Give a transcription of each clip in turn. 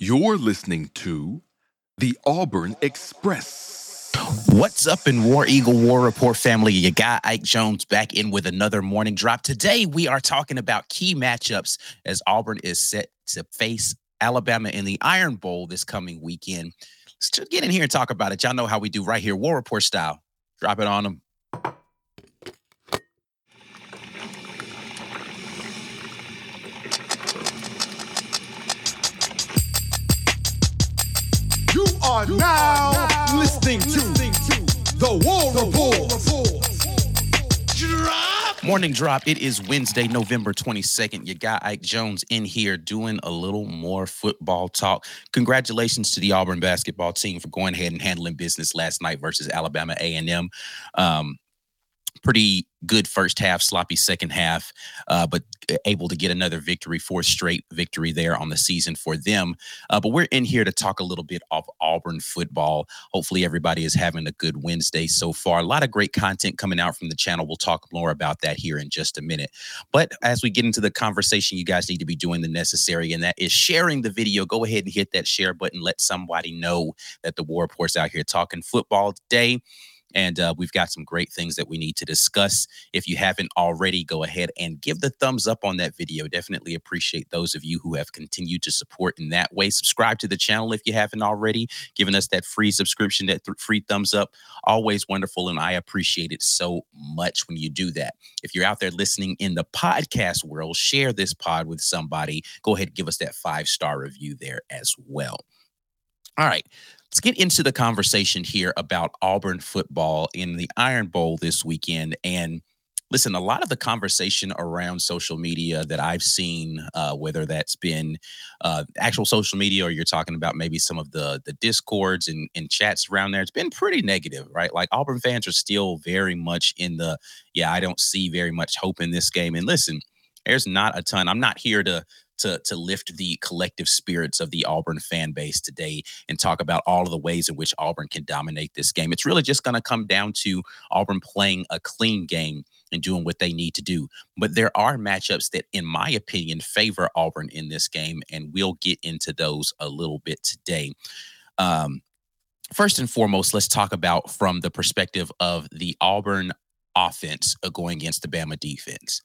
You're listening to the Auburn Express. What's up in War Eagle War Rapport family? You got Ike Jones back in with another morning drop. Today we are talking about key matchups as Auburn is set to face Alabama in the Iron Bowl this coming weekend. Let's get in here and talk about it. Y'all know how we do right here, War Rapport style. Drop it on them. Are now listening to the War Rapport. Morning drop. It is Wednesday, November 22nd. You got Ike Jones in here doing a little more football talk. Congratulations to the Auburn basketball team for going ahead and handling business last night versus Alabama A&M. Um, pretty good first half, sloppy second half, uh, but able to get another victory, fourth straight victory there on the season for them. Uh, but we're in here to talk a little bit of Auburn football. Hopefully, everybody is having a good Wednesday so far. A lot of great content coming out from the channel. We'll talk more about that here in just a minute. But as we get into the conversation, you guys need to be doing the necessary, and that is sharing the video. Go ahead and hit that share button. Let somebody know that the War Rapport's out here talking football today and uh, we've got some great things that we need to discuss. If you haven't already, go ahead and give the thumbs up on that video. Definitely appreciate those of you who have continued to support in that way. Subscribe to the channel if you haven't already, giving us that free subscription, that th- free thumbs up. Always wonderful, and I appreciate it so much when you do that. If you're out there listening in the podcast world, share this pod with somebody. Go ahead and give us that five star review there as well. All right. Let's get into the conversation here about Auburn football in the Iron Bowl this weekend. And listen, a lot of the conversation around social media that I've seen, uh, whether that's been uh, actual social media or you're talking about maybe some of the the discords and, and chats around there, it's been pretty negative, right? Like Auburn fans are still very much in the, yeah, I don't see very much hope in this game. And listen, there's not a ton. I'm not here to to to lift the collective spirits of the Auburn fan base today and talk about all of the ways in which Auburn can dominate this game. It's really just going to come down to Auburn playing a clean game and doing what they need to do. But there are matchups that, in my opinion, favor Auburn in this game, and we'll get into those a little bit today. Um, first and foremost, let's talk about from the perspective of the Auburn offense uh, going against the Bama defense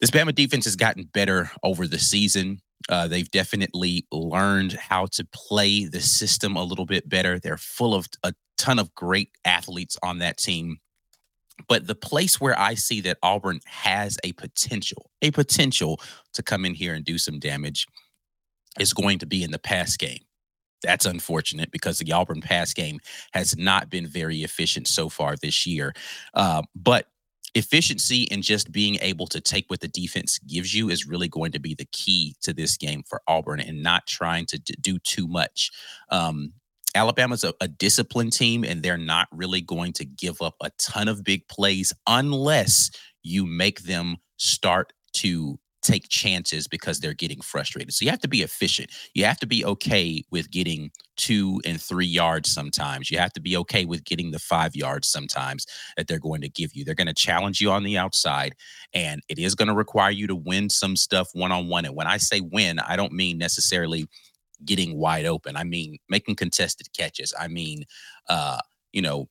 this Bama defense has gotten better over the season. Uh, they've definitely learned how to play the system a little bit better. They're full of a ton of great athletes on that team. But the place where I see that Auburn has a potential, a potential to come in here and do some damage is going to be in the pass game. That's unfortunate because the Auburn pass game has not been very efficient so far this year. Uh, but efficiency and just being able to take what the defense gives you is really going to be the key to this game for Auburn and not trying to do too much. Um, Alabama's a, a disciplined team, and they're not really going to give up a ton of big plays unless you make them start to take chances because they're getting frustrated. So you have to be efficient. You have to be okay with getting two and three yards sometimes. You have to be okay with getting the five yards sometimes that they're going to give you. They're going to challenge you on the outside, and it is going to require you to win some stuff one on one. And when I say win, I don't mean necessarily getting wide open. I mean making contested catches. I mean, uh, you know,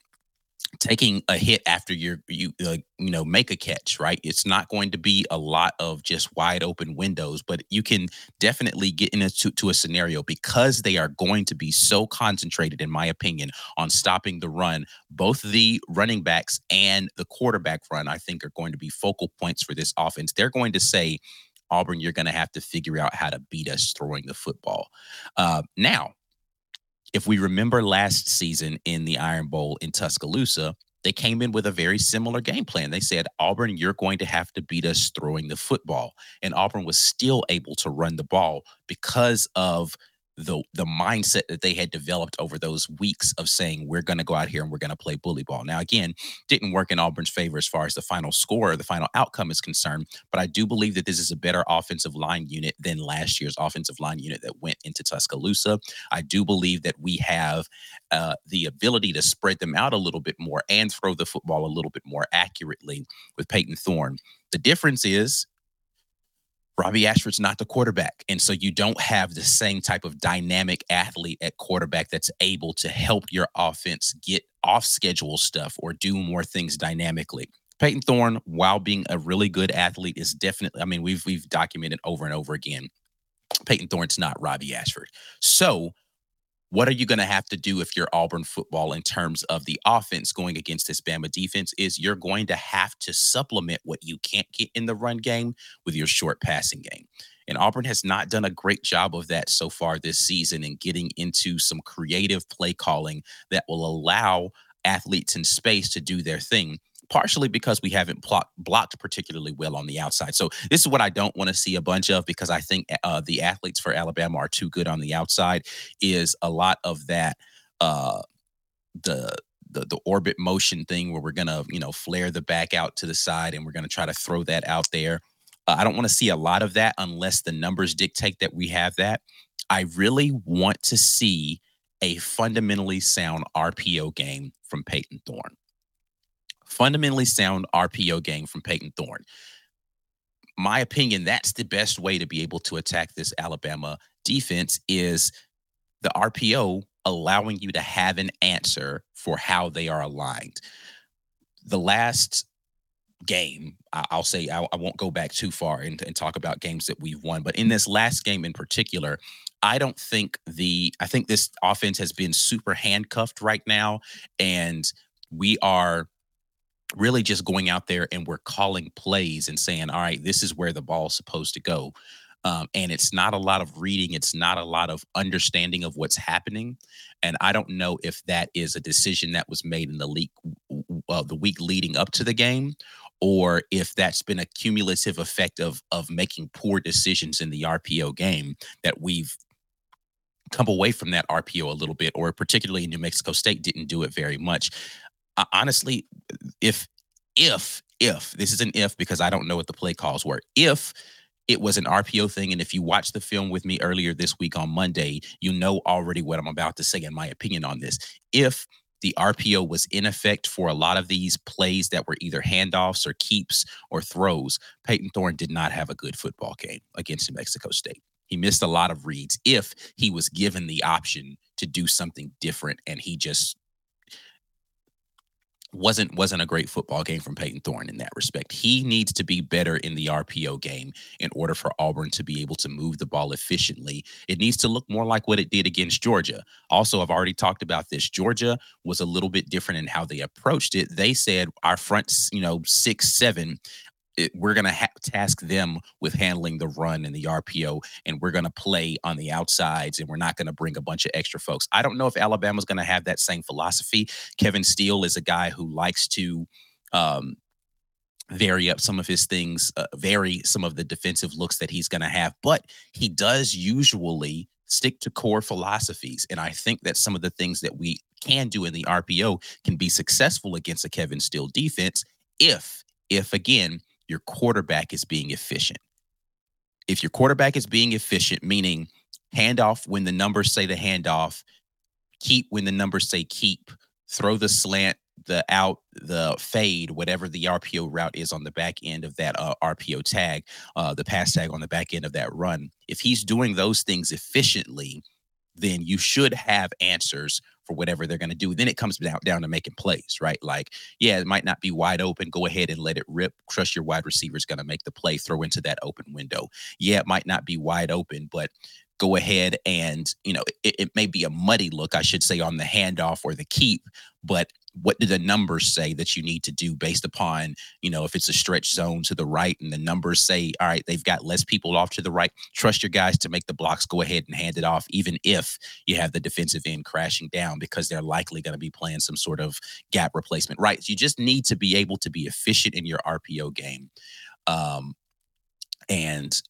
taking a hit after you're you uh, you know make a catch right? It's not going to be a lot of just wide open windows but you can definitely get into to a scenario because they are going to be so concentrated in my opinion on stopping the run. Both the running backs and the quarterback run i think are going to be focal points for this offense. They're going to say auburn you're going to have to figure out how to beat us throwing the football. Uh, now if we remember last season in the Iron Bowl in Tuscaloosa, they came in with a very similar game plan. They said, Auburn, you're going to have to beat us throwing the football. And Auburn was still able to run the ball because of the the mindset that they had developed over those weeks of saying we're going to go out here and we're going to play bully ball. Now again, didn't work in Auburn's favor as far as the final score or the final outcome is concerned, but I do believe that this is a better offensive line unit than last year's offensive line unit that went into Tuscaloosa. I do believe that we have uh, the ability to spread them out a little bit more and throw the football a little bit more accurately with Payton Thorne. The difference is Robby Ashford's not the quarterback. And so you don't have the same type of dynamic athlete at quarterback that's able to help your offense get off schedule stuff or do more things dynamically. Payton Thorne, while being a really good athlete, is definitely, I mean, we've we've documented over and over again. Payton Thorne's not Robby Ashford. So what are you going to have to do if you're Auburn football in terms of the offense going against this Bama defense? Is you're going to have to supplement what you can't get in the run game with your short passing game. And Auburn has not done a great job of that so far this season and getting into some creative play calling that will allow athletes in space to do their thing partially because we haven't blocked, particularly well on the outside. So this is what I don't want to see a bunch of because I think uh, the athletes for Alabama are too good on the outside. Is a lot of that uh, the the, the orbit motion thing where we're gonna you know flare the back out to the side and we're gonna try to throw that out there. Uh, I don't want to see a lot of that unless the numbers dictate that we have that. I really want to see a fundamentally sound RPO game from Payton Thorne fundamentally sound RPO game from Payton Thorne. My opinion, that's the best way to be able to attack this Alabama defense is the RPO allowing you to have an answer for how they are aligned. The last game, I'll say I, won't go back too far and, and talk about games that we've won, but in this last game in particular, I don't think the I think this offense has been super handcuffed right now, and we are really just going out there and we're calling plays and saying, all right, this is where the ball's supposed to go. Um, and it's not a lot of reading, it's not a lot of understanding of what's happening. And I don't know if that is a decision that was made in the leak, uh, the week leading up to the game, or if that's been a cumulative effect of of making poor decisions in the RPO game that we've come away from that RPO a little bit, or particularly New Mexico State didn't do it very much honestly, if if if this is an if because I don't know what the play calls were. If it was an RPO thing, and if you watched the film with me earlier this week on Monday, you know already what I'm about to say in my opinion on this. If the RPO was in effect for a lot of these plays that were either handoffs or keeps or throws. Payton Thorne did not have a good football game against New Mexico State. He missed a lot of reads if he was given the option to do something different and he just wasn't wasn't a great football game from Payton Thorne in that respect. He needs to be better in the RPO game in order for Auburn to be able to move the ball efficiently. It needs to look more like what it did against Georgia. Also, I've already talked about this. Georgia was a little bit different in how they approached it. They said our front, you know, six, seven it, we're going to ha- task them with handling the run and the RPO, and we're going to play on the outsides, and we're not going to bring a bunch of extra folks. I don't know if Alabama's going to have that same philosophy. Kevin Steele is a guy who likes to um, vary up some of his things, uh, vary some of the defensive looks that he's going to have, but he does usually stick to core philosophies. And I think that some of the things that we can do in the RPO can be successful against a Kevin Steele defense if, if again, your quarterback is being efficient. If your quarterback is being efficient, meaning handoff when the numbers say the handoff, keep when the numbers say keep, throw the slant, the out, the fade, whatever the RPO route is on the back end of that uh, RPO tag, uh, the pass tag on the back end of that run. If he's doing those things efficiently, then you should have answers for whatever they're going to do. Then it comes down, down to making plays, right? Like, yeah, it might not be wide open. Go ahead and let it rip. Trust your wide receiver is going to make the play, throw into that open window. Yeah, it might not be wide open, but go ahead and, you know, it, it may be a muddy look, I should say, on the handoff or the keep, but what do the numbers say that you need to do based upon you know if it's a stretch zone to the right and the numbers say all right they've got less people off to the right trust your guys to make the blocks go ahead and hand it off even if you have the defensive end crashing down because they're likely going to be playing some sort of gap replacement right? You just need to be able to be efficient in your rpo game um, and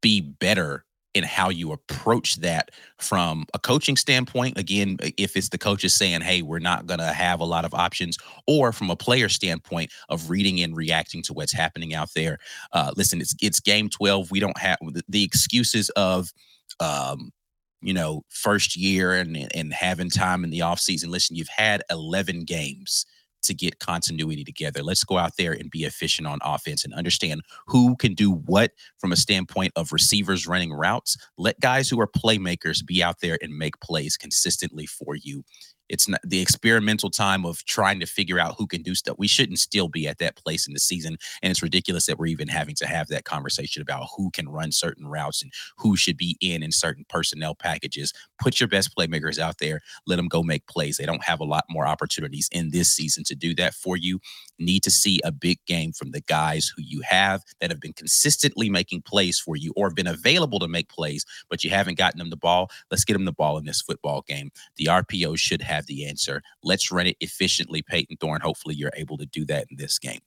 be better in how you approach that from a coaching standpoint. Again, if it's the coaches saying, hey, we're not going to have a lot of options, or from a player standpoint of reading and reacting to what's happening out there. Uh, listen, it's, it's game 12. We don't have the, the excuses of, um, you know, first year and, and having time in the offseason. Listen, you've had 11 games to get continuity together. Let's go out there and be efficient on offense and understand who can do what from a standpoint of receivers running routes. Let guys who are playmakers be out there and make plays consistently for you it's not the experimental time of trying to figure out who can do stuff. We shouldn't still be at that place in the season. And it's ridiculous that we're even having to have that conversation about who can run certain routes and who should be in in certain personnel packages. Put your best playmakers out there. Let them go make plays. They don't have a lot more opportunities in this season to do that for you. Need to see a big game from the guys who you have that have been consistently making plays for you or been available to make plays, but you haven't gotten them the ball. Let's get them the ball in this football game. The RPO should have have the answer. Let's run it efficiently, Payton Thorne. Hopefully, you're able to do that in this game.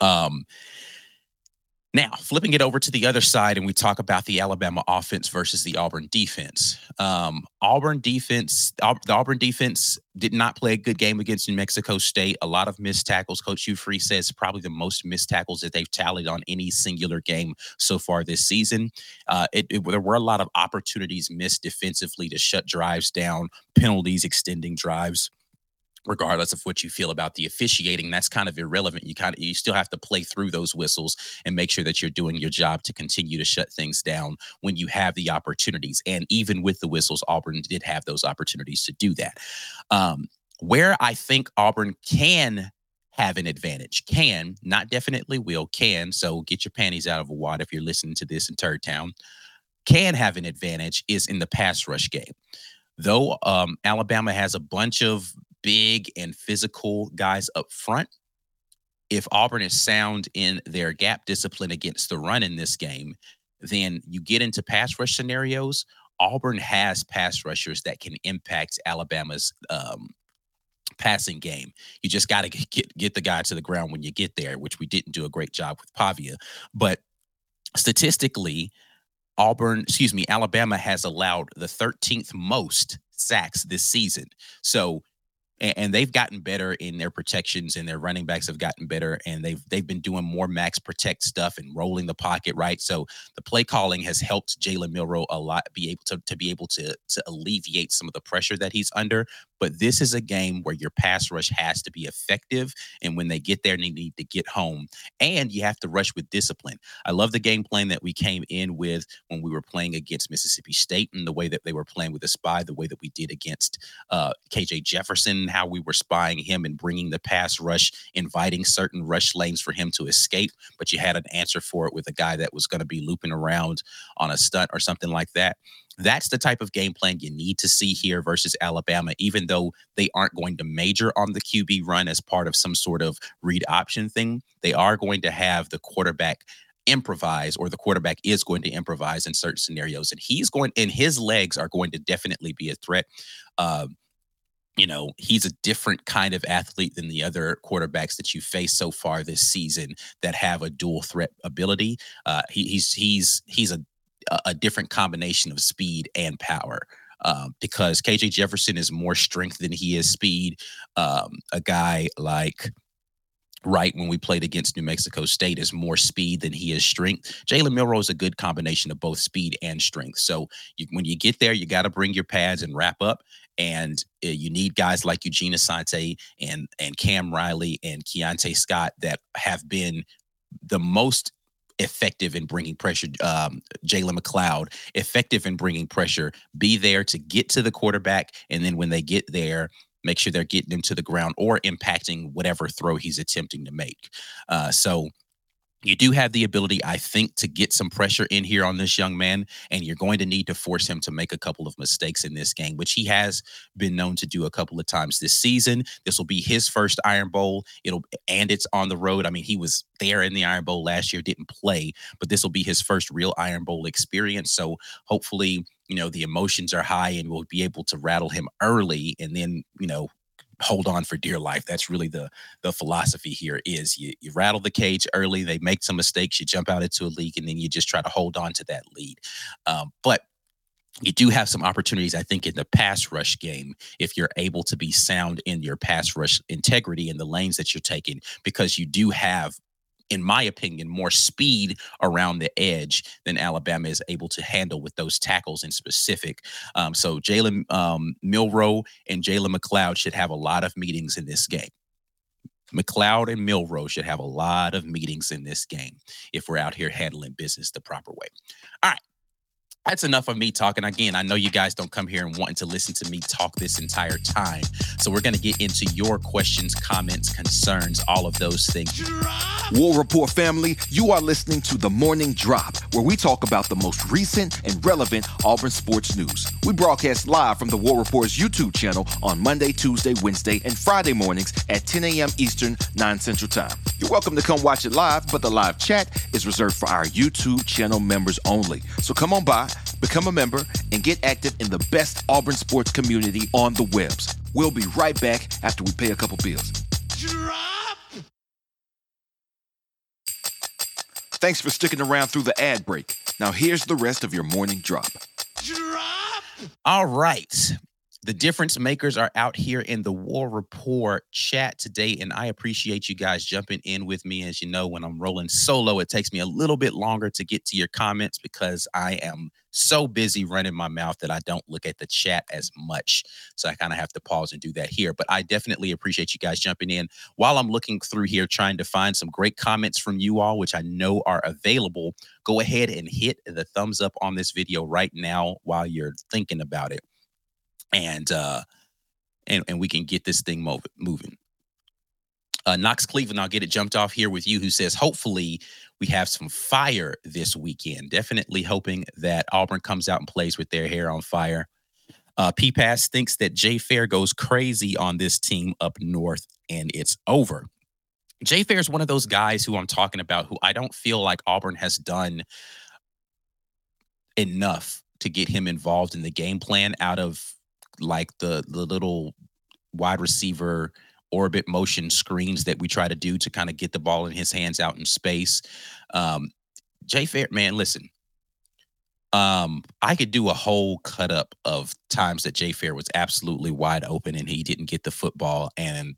Um, now, flipping it over to the other side, and we talk about the Alabama offense versus the Auburn defense. Um, Auburn defense, the Auburn defense did not play a good game against New Mexico State. A lot of missed tackles. Coach Hugh Freeze says probably the most missed tackles that they've tallied on any singular game so far this season. Uh, it, it, there were a lot of opportunities missed defensively to shut drives down, penalties, extending drives regardless of what you feel about the officiating that's kind of irrelevant. You kind of you still have to play through those whistles and make sure that you're doing your job to continue to shut things down when you have the opportunities. And even with the whistles auburn did have those opportunities to do that. Um, where i think auburn can have an advantage can not definitely will can so get your panties out of a wad if you're listening to this in turd town can have an advantage is in the pass rush game. Though um, Alabama has a bunch of big and physical guys up front. If Auburn is sound in their gap discipline against the run in this game, then you get into pass rush scenarios. Auburn has pass rushers that can impact Alabama's um, passing game. You just got to get get the guy to the ground when you get there, which we didn't do a great job with Pavia. But statistically, Auburn, excuse me, Alabama has allowed the 13th most sacks this season. So and, and, they've gotten better in their protections and their running backs have gotten better and they've they've been doing more max protect stuff and rolling the pocket right so the play calling has helped jalen milroe a lot be able to, to be able to to alleviate some of the pressure that he's under but this is a game where your pass rush has to be effective. And when they get there, they need to get home. And you have to rush with discipline. I love the game plan that we came in with when we were playing against Mississippi State and the way that they were playing with the spy, the way that we did against uh, KJ Jefferson, how we were spying him and bringing the pass rush, inviting certain rush lanes for him to escape. But you had an answer for it with a guy that was going to be looping around on a stunt or something like that. That's the type of game plan you need to see here versus Alabama, even though they aren't going to major on the QB run as part of some sort of read option thing. They are going to have the quarterback improvise or the quarterback is going to improvise in certain scenarios and he's going and his legs are going to definitely be a threat uh, you know he's a different kind of athlete than the other quarterbacks that you face so far this season that have a dual threat ability uh, he, he's he's he's a a different combination of speed and power. Um, because KJ Jefferson is more strength than he is speed. Um, a guy like Wright when we played against New Mexico State is more speed than he is strength. Jalen Milroe is a good combination of both speed and strength. So you, when you get there, you got to bring your pads and wrap up. And uh, you need guys like Eugene Asante and and Cam Riley and Keionte Scott that have been the most effective in bringing pressure. Um, Jalen McLeod, effective in bringing pressure. Be there to get to the quarterback, and then when they get there, make sure they're getting him to the ground or impacting whatever throw he's attempting to make. Uh, so you do have the ability, I think, to get some pressure in here on this young man, and you're going to need to force him to make a couple of mistakes in this game, which he has been known to do a couple of times this season. This will be his first Iron Bowl. It'll and it's on the road. I mean, he was there in the Iron Bowl last year, didn't play, but this will be his first real Iron Bowl experience. So hopefully, you know, the emotions are high and we'll be able to rattle him early and then, you know, hold on for dear life. That's really the the philosophy here is you, you rattle the cage early, they make some mistakes, you jump out into a league, and then you just try to hold on to that lead. Um, but you do have some opportunities, I think, in the pass rush game if you're able to be sound in your pass rush integrity in the lanes that you're taking, because you do have in my opinion, more speed around the edge than Alabama is able to handle with those tackles in specific. Um, so Jalen um, Milroe and Jalen McLeod should have a lot of meetings in this game. McLeod and Milroe should have a lot of meetings in this game if we're out here handling business the proper way. All right that's enough of me talking. Again, I know you guys don't come here and wanting to listen to me talk this entire time. So we're going to get into your questions, comments, concerns, all of those things. War Rapport family, you are listening to The Morning Drop, where we talk about the most recent and relevant Auburn sports news. We broadcast live from the War Rapport's YouTube channel on Monday, Tuesday, Wednesday, and Friday mornings at 10 a.m. Eastern, 9 Central Time. You're welcome to come watch it live, but the live chat is reserved for our YouTube channel members only. So come on by become a member, and get active in the best Auburn sports community on the webs. We'll be right back after we pay a couple bills. Drop! Thanks for sticking around through the ad break. Now here's the rest of your morning drop. Drop! All right. The difference makers are out here in the War Rapport chat today, and I appreciate you guys jumping in with me. As you know, when I'm rolling solo, it takes me a little bit longer to get to your comments because I am so busy running my mouth that I don't look at the chat as much. So I kind of have to pause and do that here. But I definitely appreciate you guys jumping in while I'm looking through here, trying to find some great comments from you all, which I know are available. Go ahead and hit the thumbs up on this video right now while you're thinking about it and uh, and and we can get this thing mov- moving. Uh, Knox Cleveland, I'll get it jumped off here with you, who says, hopefully we have some fire this weekend. Definitely hoping that Auburn comes out and plays with their hair on fire. Uh, P Pass thinks that Jay Fair goes crazy on this team up north and it's over. Jay Fair is one of those guys who I'm talking about who I don't feel like Auburn has done enough to get him involved in the game plan out of like the the little wide receiver orbit motion screens that we try to do to kind of get the ball in his hands out in space. Um, Jay Fair, man, listen. Um, I could do a whole cut up of times that Jay Fair was absolutely wide open and he didn't get the football and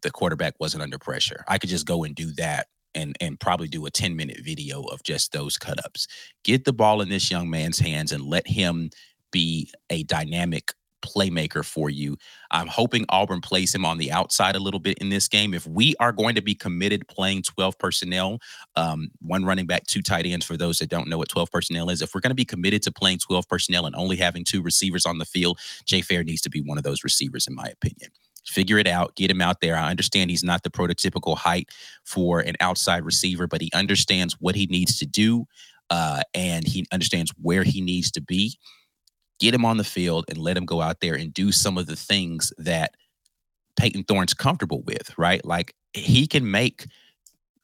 the quarterback wasn't under pressure. I could just go and do that and and probably do a 10 minute video of just those cut ups. Get the ball in this young man's hands and let him be a dynamic playmaker for you. I'm hoping Auburn plays him on the outside a little bit in this game. If we are going to be committed playing 12 personnel, um, one running back, two tight ends, for those that don't know what 12 personnel is, if we're going to be committed to playing 12 personnel and only having two receivers on the field, Jay Fair needs to be one of those receivers, in my opinion figure it out, get him out there. I understand he's not the prototypical height for an outside receiver, but he understands what he needs to do uh, and he understands where he needs to be get him on the field and let him go out there and do some of the things that Payton Thorne's comfortable with, right? Like he can make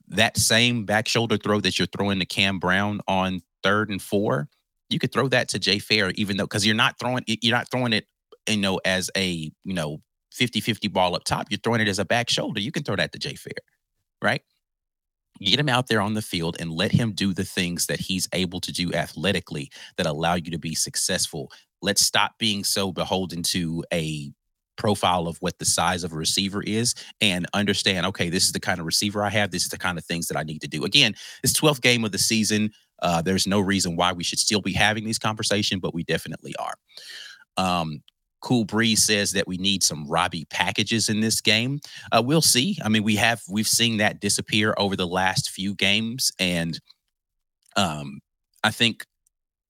that same back shoulder throw that you're throwing to Cam Brown on third and four. You could throw that to Jay Fair, even though because you're not throwing you're not throwing it, you know, as a you know 50-50 ball up top. You're throwing it as a back shoulder. You can throw that to Jay Fair, right? Get him out there on the field and let him do the things that he's able to do athletically that allow you to be successful. Let's stop being so beholden to a profile of what the size of a receiver is and understand okay this is the kind of receiver i have. This is the kind of things that i need to do. Again this 12th game of the season. Uh, there's no reason why we should still be having these conversations but we definitely are. Um, Cool Breeze says that we need some Robby packages in this game. Uh, we'll see. I mean, we have we've seen that disappear over the last few games, and um, I think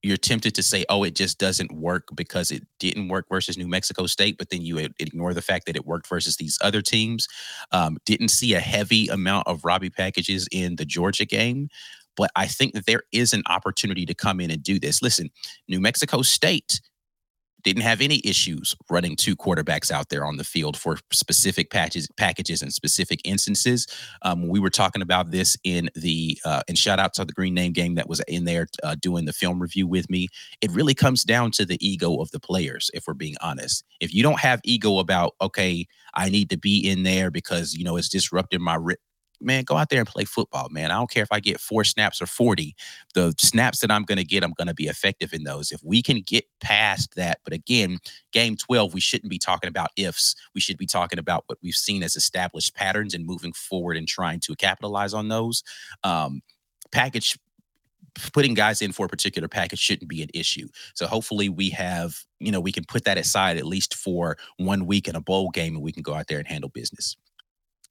you're tempted to say, "Oh, it just doesn't work because it didn't work versus New Mexico State," but then you ignore the fact that it worked versus these other teams. Um, didn't see a heavy amount of Robby packages in the Georgia game, but I think that there is an opportunity to come in and do this. Listen, New Mexico State didn't have any issues running two quarterbacks out there on the field for specific patches, packages and specific instances. Um, we were talking about this in the uh, and shout out to the Green Name Gang that was in there uh, doing the film review with me. It really comes down to the ego of the players, if we're being honest. If you don't have ego about okay, I need to be in there because you know it's disrupting my man, go out there and play football, man. I don't care if I get four snaps or 40. The snaps that I'm going to get, I'm going to be effective in those. If we can get past that, but again, game 12, we shouldn't be talking about ifs. We should be talking about what we've seen as established patterns and moving forward and trying to capitalize on those. Um, package putting guys in for a particular package shouldn't be an issue. So hopefully we have, you know, we can put that aside at least for one week in a bowl game and we can go out there and handle business.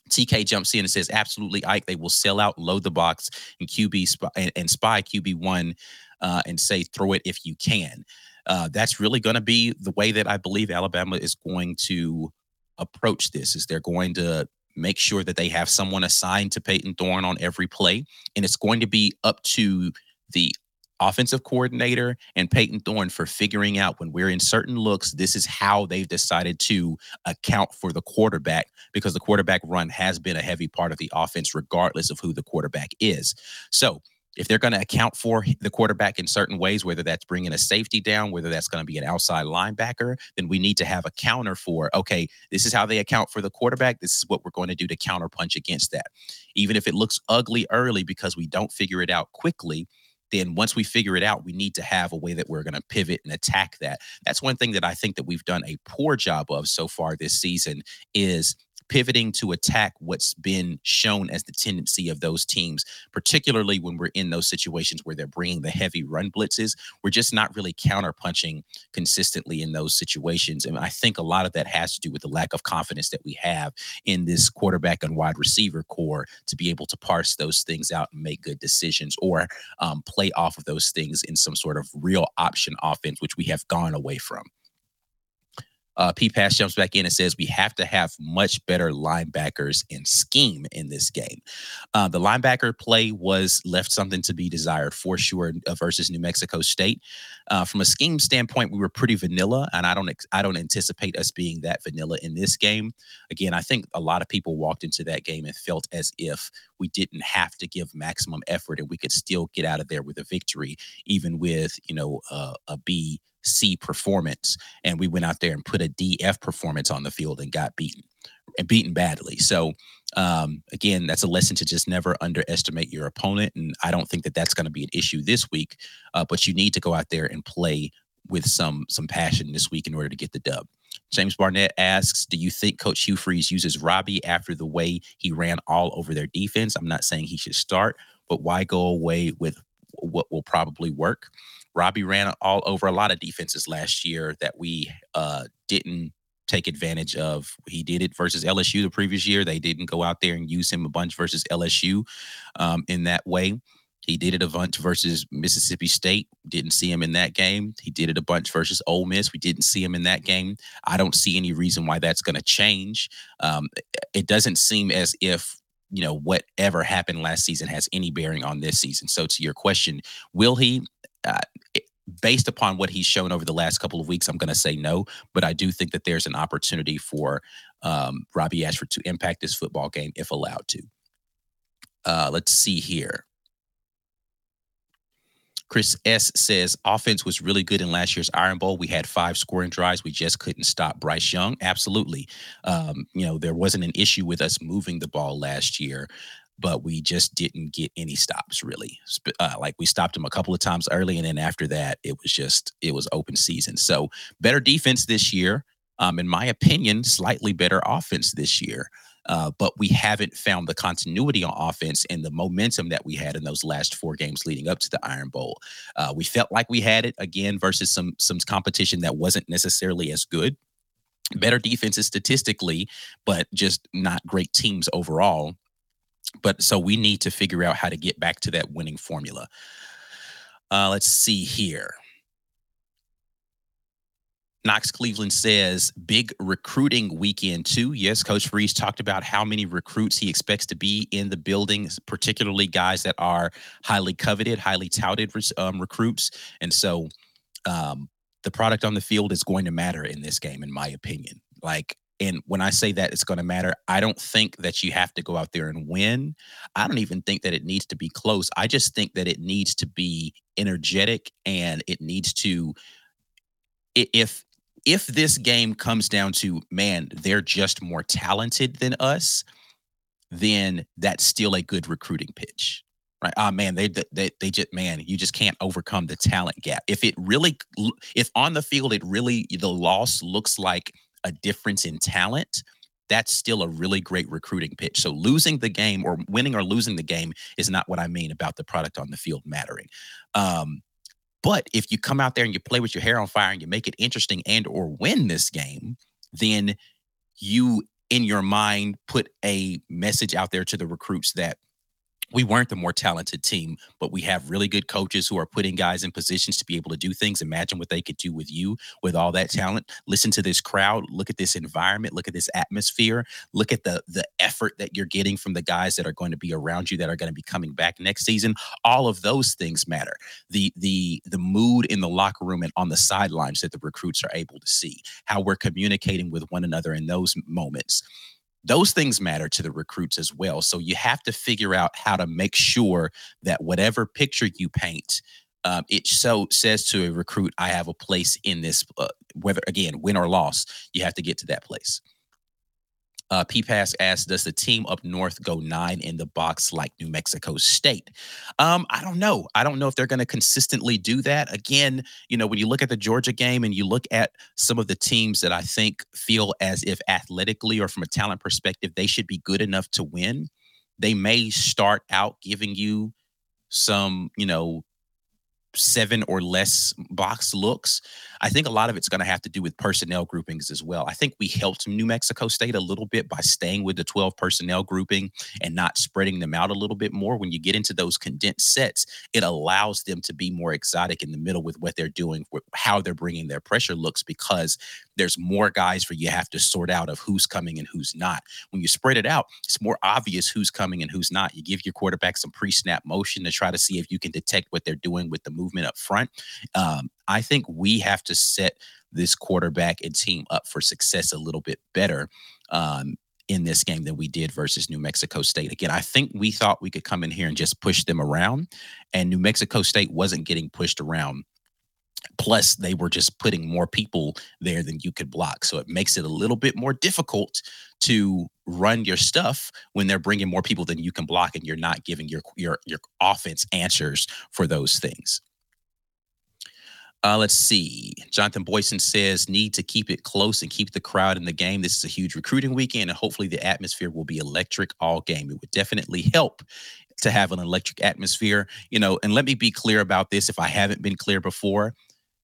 TK jumps in and says, "Absolutely, Ike. They will sell out, load the box, and QB spy, and, and spy QB one, uh, and say throw it if you can." Uh, that's really going to be the way that I believe Alabama is going to approach this. Is they're going to make sure that they have someone assigned to Payton Thorne on every play, and it's going to be up to the offensive coordinator and Payton Thorne for figuring out when we're in certain looks, this is how they've decided to account for the quarterback because the quarterback run has been a heavy part of the offense, regardless of who the quarterback is. So, if they're going to account for the quarterback in certain ways, whether that's bringing a safety down, whether that's going to be an outside linebacker, then we need to have a counter for, okay, this is how they account for the quarterback. This is what we're going to do to counterpunch against that. Even if it looks ugly early because we don't figure it out quickly, then once we figure it out, we need to have a way that we're going to pivot and attack that. That's one thing that I think that we've done a poor job of so far this season is pivoting to attack what's been shown as the tendency of those teams, particularly when we're in those situations where they're bringing the heavy run blitzes. We're just not really counterpunching consistently in those situations. And I think a lot of that has to do with the lack of confidence that we have in this quarterback and wide receiver corps to be able to parse those things out and make good decisions or um, play off of those things in some sort of read option offense, which we have gone away from. Uh, P Pass jumps back in and says we have to have much better linebackers and scheme in this game. Uh, the linebacker play was left something to be desired for sure uh, versus New Mexico State. Uh, from a scheme standpoint, we were pretty vanilla, and I don't I don't anticipate us being that vanilla in this game. Again, I think a lot of people walked into that game and felt as if we didn't have to give maximum effort and we could still get out of there with a victory, even with you know uh, a B C performance, and we went out there and put a DF performance on the field and got beaten and beaten badly. So um, again, that's a lesson to just never underestimate your opponent, and I don't think that that's going to be an issue this week. Uh, but you need to go out there and play with some some passion this week in order to get the dub. James Barnett asks, "Do you think Coach Hugh Freeze uses Robby after the way he ran all over their defense? I'm not saying he should start, but why go away with what will probably work?" Robby ran all over a lot of defenses last year that we uh, didn't take advantage of. He did it versus LSU the previous year. They didn't go out there and use him a bunch versus LSU um, in that way. He did it a bunch versus Mississippi State. Didn't see him in that game. He did it a bunch versus Ole Miss. We didn't see him in that game. I don't see any reason why that's going to change. Um, it doesn't seem as if you know whatever happened last season has any bearing on this season. So to your question, will he? Uh, based upon what he's shown over the last couple of weeks, I'm going to say no. But I do think that there's an opportunity for um, Robby Ashford to impact this football game if allowed to. Uh, let's see here. Chris S says offense was really good in last year's Iron Bowl. We had five scoring drives. We just couldn't stop Bryce Young. Absolutely. Um, you know, there wasn't an issue with us moving the ball last year but we just didn't get any stops really. Uh, like we stopped him a couple of times early, and then after that, it was just it was open season. So better defense this year. Um, in my opinion, slightly better offense this year. Uh, but we haven't found the continuity on offense and the momentum that we had in those last four games leading up to the Iron Bowl. Uh, we felt like we had it again versus some some competition that wasn't necessarily as good. Better defenses statistically, but just not great teams overall but so we need to figure out how to get back to that winning formula. Uh, let's see here. Knox Cleveland says big recruiting weekend too. Yes, Coach Freeze talked about how many recruits he expects to be in the building, particularly guys that are highly coveted, highly touted um, recruits. And so um, the product on the field is going to matter in this game, in my opinion. Like and when I say that it's going to matter, I don't think that you have to go out there and win. I don't even think that it needs to be close. I just think that it needs to be energetic and it needs to if if this game comes down to man, they're just more talented than us, then that's still a good recruiting pitch. Right. Ah, oh, man, they, they they just man, you just can't overcome the talent gap. If it really if on the field it really the loss looks like a difference in talent, that's still a really great recruiting pitch. So losing the game or winning or losing the game is not what I mean about the product on the field mattering. Um, but if you come out there and you play with your hair on fire and you make it interesting and or win this game, then you in your mind put a message out there to the recruits that we weren't the more talented team, but we have really good coaches who are putting guys in positions to be able to do things. Imagine what they could do with you with all that talent. Listen to this crowd, look at this environment, look at this atmosphere, look at the the effort that you're getting from the guys that are going to be around you that are going to be coming back next season. All of those things matter. The the the mood in the locker room and on the sidelines that the recruits are able to see, how we're communicating with one another in those moments those things matter to the recruits as well. So you have to figure out how to make sure that whatever picture you paint, um, it so says to a recruit, I have a place in this, uh, whether again, win or loss, you have to get to that place. Uh, P Pass asks, does the team up north go nine in the box like New Mexico State? Um, I don't know. I don't know if they're going to consistently do that. Again, you know, when you look at the Georgia game and you look at some of the teams that I think feel as if athletically or from a talent perspective, they should be good enough to win, they may start out giving you some, you know, seven or less box looks. I think a lot of it's going to have to do with personnel groupings as well. I think we helped New Mexico State a little bit by staying with the 12 personnel grouping and not spreading them out a little bit more. When you get into those condensed sets, it allows them to be more exotic in the middle with what they're doing, how they're bringing their pressure looks, because there's more guys for you have to sort out of who's coming and who's not. When you spread it out, it's more obvious who's coming and who's not. You give your quarterback some pre snap motion to try to see if you can detect what they're doing with the movement up front. Um, I think we have to set this quarterback and team up for success a little bit better um, in this game than we did versus New Mexico State. Again, I think we thought we could come in here and just push them around, and New Mexico State wasn't getting pushed around. Plus, they were just putting more people there than you could block. So it makes it a little bit more difficult to run your stuff when they're bringing more people than you can block, and you're not giving your your your offense answers for those things. Uh, let's see. Jonathan Boyson says, need to keep it close and keep the crowd in the game. This is a huge recruiting weekend, and hopefully the atmosphere will be electric all game. It would definitely help to have an electric atmosphere. You know, and let me be clear about this if I haven't been clear before.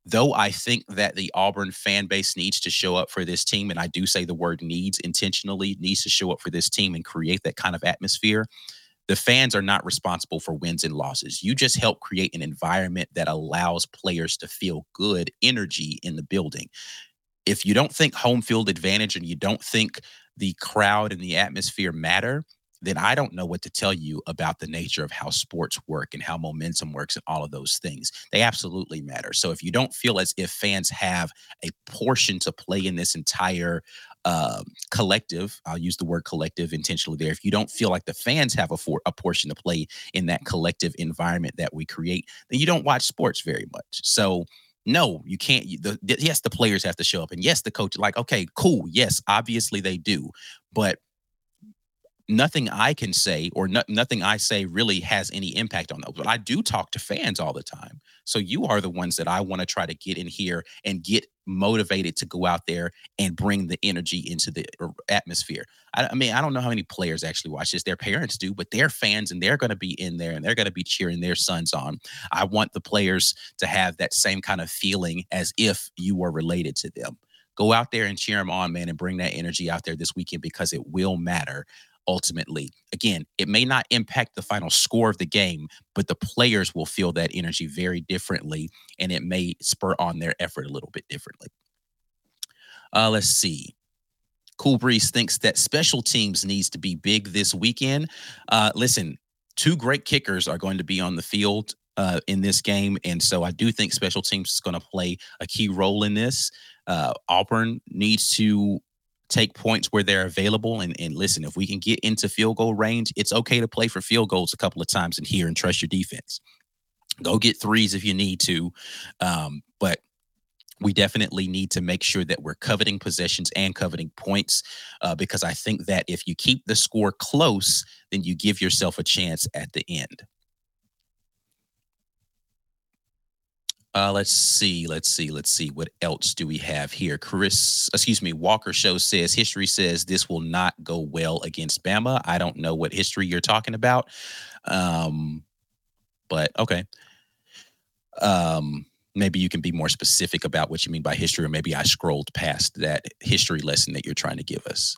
Though I think that the Auburn fan base needs to show up for this team, and I do say the word needs intentionally, needs to show up for this team and create that kind of atmosphere the fans are not responsible for wins and losses. You just help create an environment that allows players to feel good energy in the building. If you don't think home field advantage and you don't think the crowd and the atmosphere matter, then I don't know what to tell you about the nature of how sports work and how momentum works and all of those things. They absolutely matter. So if you don't feel as if fans have a portion to play in this entire uh, collective, I'll use the word collective intentionally there. If you don't feel like the fans have a, for, a portion to play in that collective environment that we create, then you don't watch sports very much. So no, you can't. The, yes, the players have to show up, and yes, the coach. Like, okay, cool. Yes, obviously they do, but nothing I can say or no, nothing I say really has any impact on those. But I do talk to fans all the time. So you are the ones that I want to try to get in here and get motivated to go out there and bring the energy into the er, atmosphere. I, I mean, I don't know how many players actually watch this. Their parents do, but they're fans and they're going to be in there and they're going to be cheering their sons on. I want the players to have that same kind of feeling as if you were related to them go out there and cheer them on, man, and bring that energy out there this weekend because it will matter ultimately. Again, it may not impact the final score of the game, but the players will feel that energy very differently and it may spur on their effort a little bit differently. Uh, let's see. Cool Breeze thinks that special teams needs to be big this weekend. Uh, listen, two great kickers are going to be on the field uh, in this game. And so I do think special teams is going to play a key role in this. Uh, Auburn needs to take points where they're available. And, and listen, if we can get into field goal range, it's okay to play for field goals a couple of times in here and trust your defense. Go get threes if you need to. Um, but we definitely need to make sure that we're coveting possessions and coveting points uh, because I think that if you keep the score close, then you give yourself a chance at the end. Uh, let's see, let's see, let's see. What else do we have here? Chris, excuse me, Walker Show says history says this will not go well against Bama. I don't know what history you're talking about, um, but okay. Um, maybe you can be more specific about what you mean by history, or maybe I scrolled past that history lesson that you're trying to give us.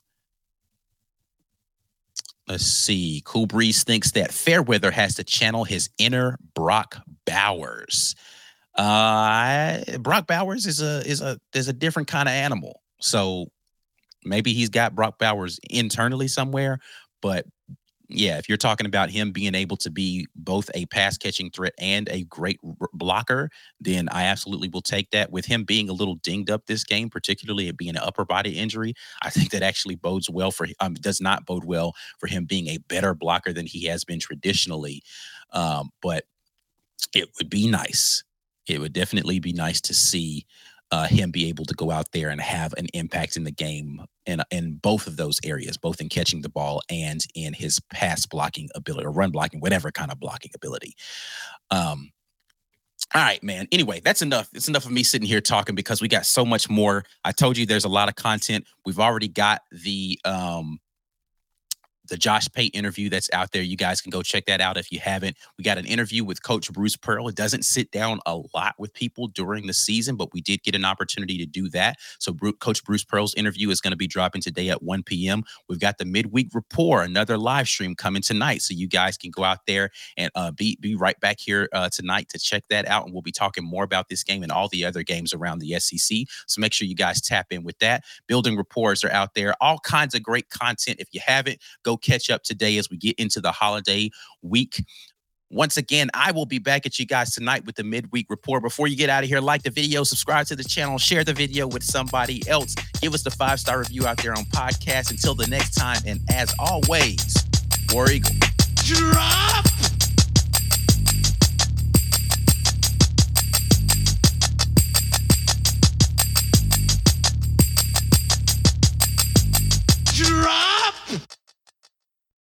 Let's see. Cool Breeze thinks that Fairweather has to channel his inner Brock Bowers. Uh, Brock Bowers is a is a is a different kind of animal. So maybe he's got Brock Bowers internally somewhere, but yeah, if you're talking about him being able to be both a pass catching threat and a great r- blocker, then I absolutely will take that. With him being a little dinged up this game, particularly it being an upper body injury, I think that actually bodes well for um, does not bode well for him being a better blocker than he has been traditionally. Um, but it would be nice. It would definitely be nice to see uh, him be able to go out there and have an impact in the game in, in both of those areas, both in catching the ball and in his pass blocking ability or run blocking, whatever kind of blocking ability. Um, all right, man. Anyway, that's enough. It's enough of me sitting here talking because we got so much more. I told you there's a lot of content. We've already got the um the Josh Pate interview that's out there. You guys can go check that out if you haven't. We got an interview with Coach Bruce Pearl. It doesn't sit down a lot with people during the season, but we did get an opportunity to do that. So Coach Bruce Pearl's interview is going to be dropping today at 1 p.m. We've got the midweek report, another live stream coming tonight. So you guys can go out there and uh, be be right back here uh, tonight to check that out. And we'll be talking more about this game and all the other games around the SEC. So make sure you guys tap in with that. Building reports are out there. All kinds of great content. If you haven't, go catch up today as we get into the holiday week. Once again, I will be back at you guys tonight with the midweek report. Before you get out of here, like the video, subscribe to the channel, share the video with somebody else. Give us the five star review out there on podcast. Until the next time, and as always, War Eagle. Drop! Drop!